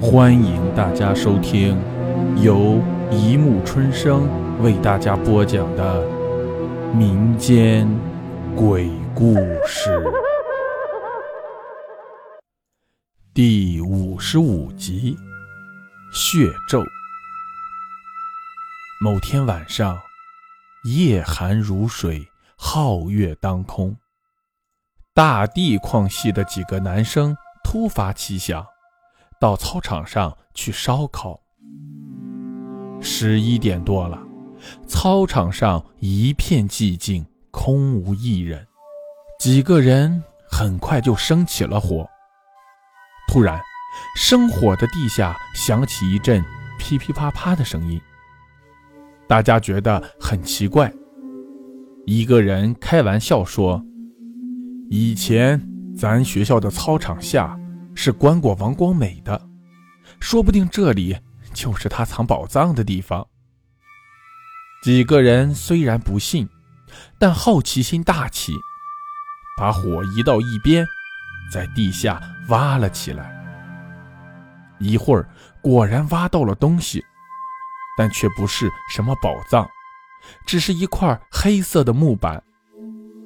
欢迎大家收听由一木春生为大家播讲的民间鬼故事第五十五集《血咒》。某天晚上，夜寒如水，皓月当空，大地矿系的几个男生突发奇想。到操场上去烧烤。十一点多了，操场上一片寂静，空无一人。几个人很快就生起了火。突然，生火的地下响起一阵噼噼啪啪的声音。大家觉得很奇怪。一个人开玩笑说：“以前咱学校的操场下……”是关过王光美的，说不定这里就是他藏宝藏的地方。几个人虽然不信，但好奇心大起，把火移到一边，在地下挖了起来。一会儿，果然挖到了东西，但却不是什么宝藏，只是一块黑色的木板，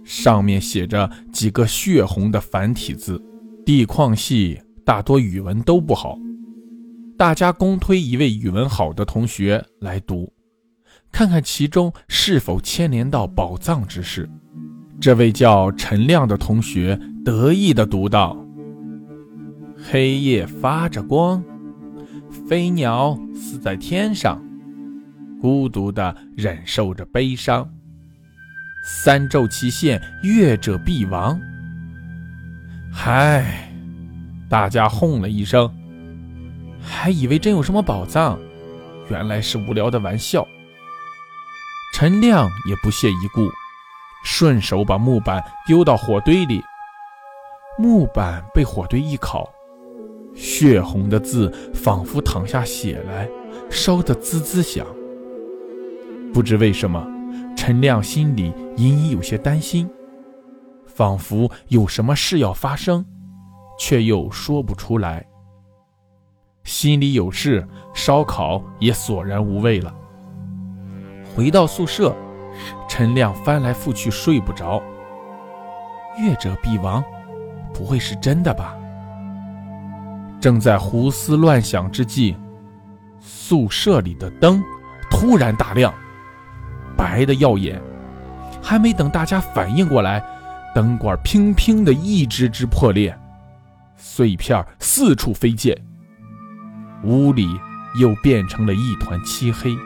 上面写着几个血红的繁体字。地矿系大多语文都不好，大家公推一位语文好的同学来读，看看其中是否牵连到宝藏之事。这位叫陈亮的同学得意地读道：“黑夜发着光，飞鸟死在天上，孤独地忍受着悲伤。三咒齐现，越者必亡。”嗨，大家哄了一声，还以为真有什么宝藏，原来是无聊的玩笑。陈亮也不屑一顾，顺手把木板丢到火堆里。木板被火堆一烤，血红的字仿佛淌下血来，烧得滋滋响。不知为什么，陈亮心里隐隐有些担心。仿佛有什么事要发生，却又说不出来。心里有事，烧烤也索然无味了。回到宿舍，陈亮翻来覆去睡不着。越者必亡，不会是真的吧？正在胡思乱想之际，宿舍里的灯突然大亮，白的耀眼。还没等大家反应过来。灯管乒乒的一只只破裂，碎片四处飞溅，屋里又变成了一团漆黑。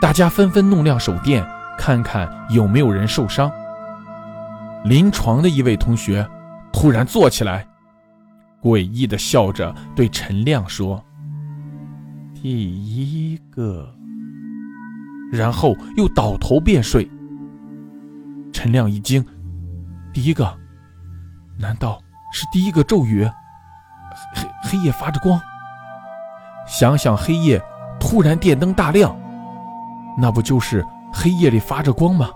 大家纷纷弄亮手电，看看有没有人受伤。临床的一位同学突然坐起来，诡异的笑着对陈亮说：“第一个。”然后又倒头便睡。陈亮一惊，第一个，难道是第一个咒语？黑黑夜发着光。想想黑夜，突然电灯大亮，那不就是黑夜里发着光吗？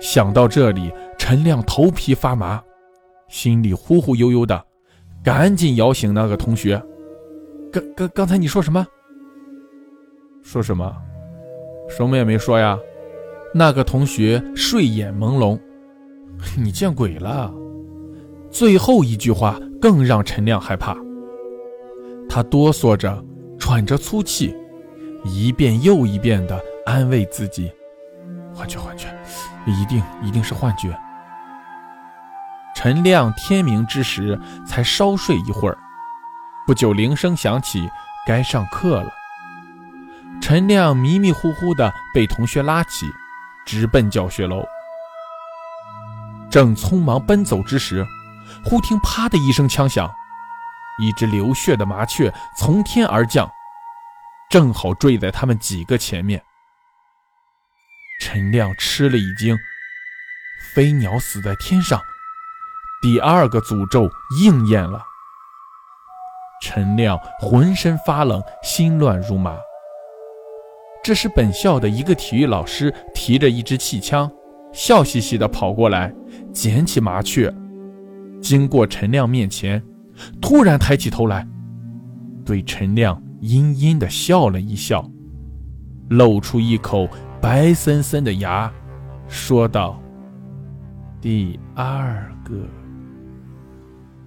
想到这里，陈亮头皮发麻，心里忽忽悠悠的，赶紧摇醒那个同学。刚刚刚才你说什么？说什么？什么也没说呀。那个同学睡眼朦胧，你见鬼了！最后一句话更让陈亮害怕，他哆嗦着，喘着粗气，一遍又一遍地安慰自己：“幻觉，幻觉，一定一定是幻觉。”陈亮天明之时才稍睡一会儿，不久铃声响起，该上课了。陈亮迷迷糊糊地被同学拉起。直奔教学楼，正匆忙奔走之时，忽听“啪”的一声枪响，一只流血的麻雀从天而降，正好坠在他们几个前面。陈亮吃了一惊，飞鸟死在天上，第二个诅咒应验了。陈亮浑身发冷，心乱如麻。这时，本校的一个体育老师提着一支气枪，笑嘻嘻地跑过来，捡起麻雀，经过陈亮面前，突然抬起头来，对陈亮阴阴的笑了一笑，露出一口白森森的牙，说道：“第二个。”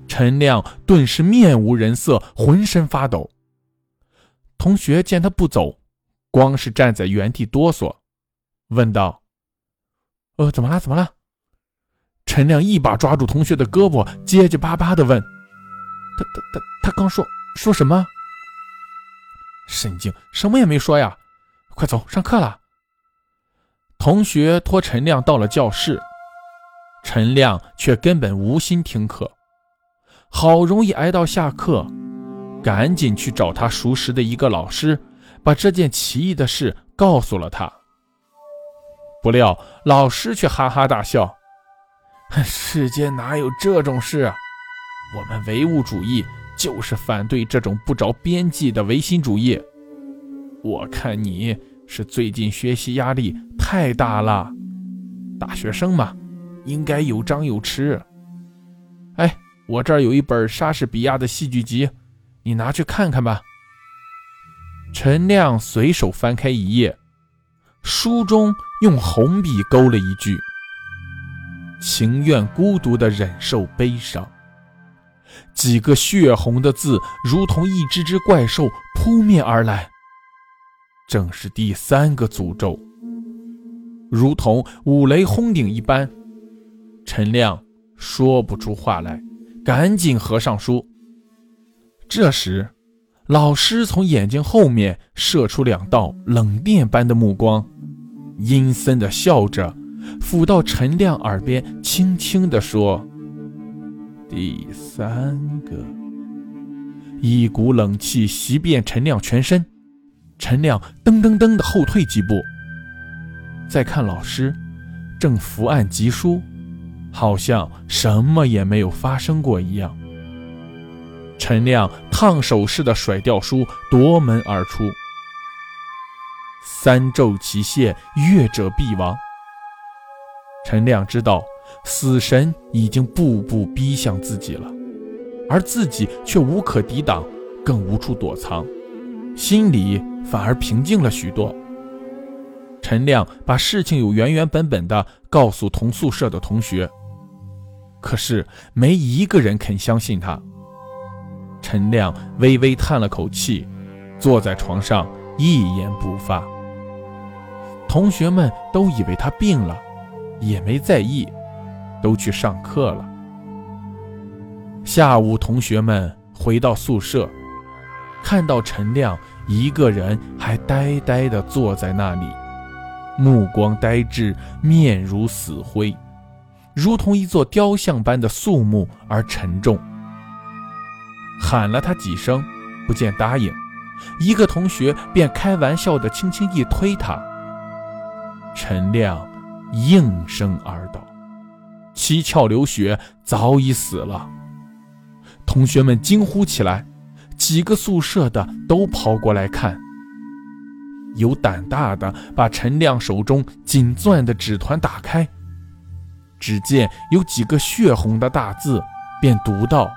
陈亮顿时面无人色，浑身发抖。同学见他不走，光是站在原地哆嗦，问道：“呃，怎么了？怎么了？”陈亮一把抓住同学的胳膊，结结巴巴的问：“他他他他刚说说什么？神经，什么也没说呀！快走，上课了。”同学拖陈亮到了教室，陈亮却根本无心听课。好容易挨到下课，赶紧去找他熟识的一个老师，把这件奇异的事告诉了他。不料老师却哈哈大笑。世间哪有这种事？我们唯物主义就是反对这种不着边际的唯心主义。我看你是最近学习压力太大了，大学生嘛，应该有张有弛。哎，我这儿有一本莎士比亚的戏剧集，你拿去看看吧。陈亮随手翻开一页，书中用红笔勾了一句。情愿孤独的忍受悲伤。几个血红的字如同一只只怪兽扑面而来，正是第三个诅咒。如同五雷轰顶一般，陈亮说不出话来，赶紧合上书。这时，老师从眼睛后面射出两道冷电般的目光，阴森的笑着。抚到陈亮耳边，轻轻地说：“第三个。”一股冷气袭遍陈亮全身，陈亮噔噔噔的后退几步。再看老师，正伏案疾书，好像什么也没有发生过一样。陈亮烫手似的甩掉书，夺门而出。三咒齐泄，越者必亡。陈亮知道，死神已经步步逼向自己了，而自己却无可抵挡，更无处躲藏，心里反而平静了许多。陈亮把事情有原原本本的告诉同宿舍的同学，可是没一个人肯相信他。陈亮微微叹了口气，坐在床上一言不发。同学们都以为他病了。也没在意，都去上课了。下午，同学们回到宿舍，看到陈亮一个人还呆呆地坐在那里，目光呆滞，面如死灰，如同一座雕像般的肃穆而沉重。喊了他几声，不见答应，一个同学便开玩笑的轻轻一推他，陈亮。应声而倒，七窍流血，早已死了。同学们惊呼起来，几个宿舍的都跑过来看。有胆大的把陈亮手中紧攥的纸团打开，只见有几个血红的大字，便读道：“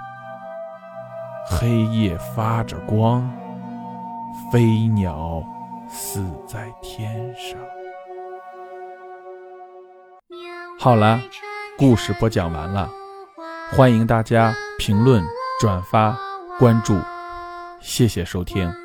黑夜发着光，飞鸟死在天上。”好了，故事播讲完了，欢迎大家评论、转发、关注，谢谢收听。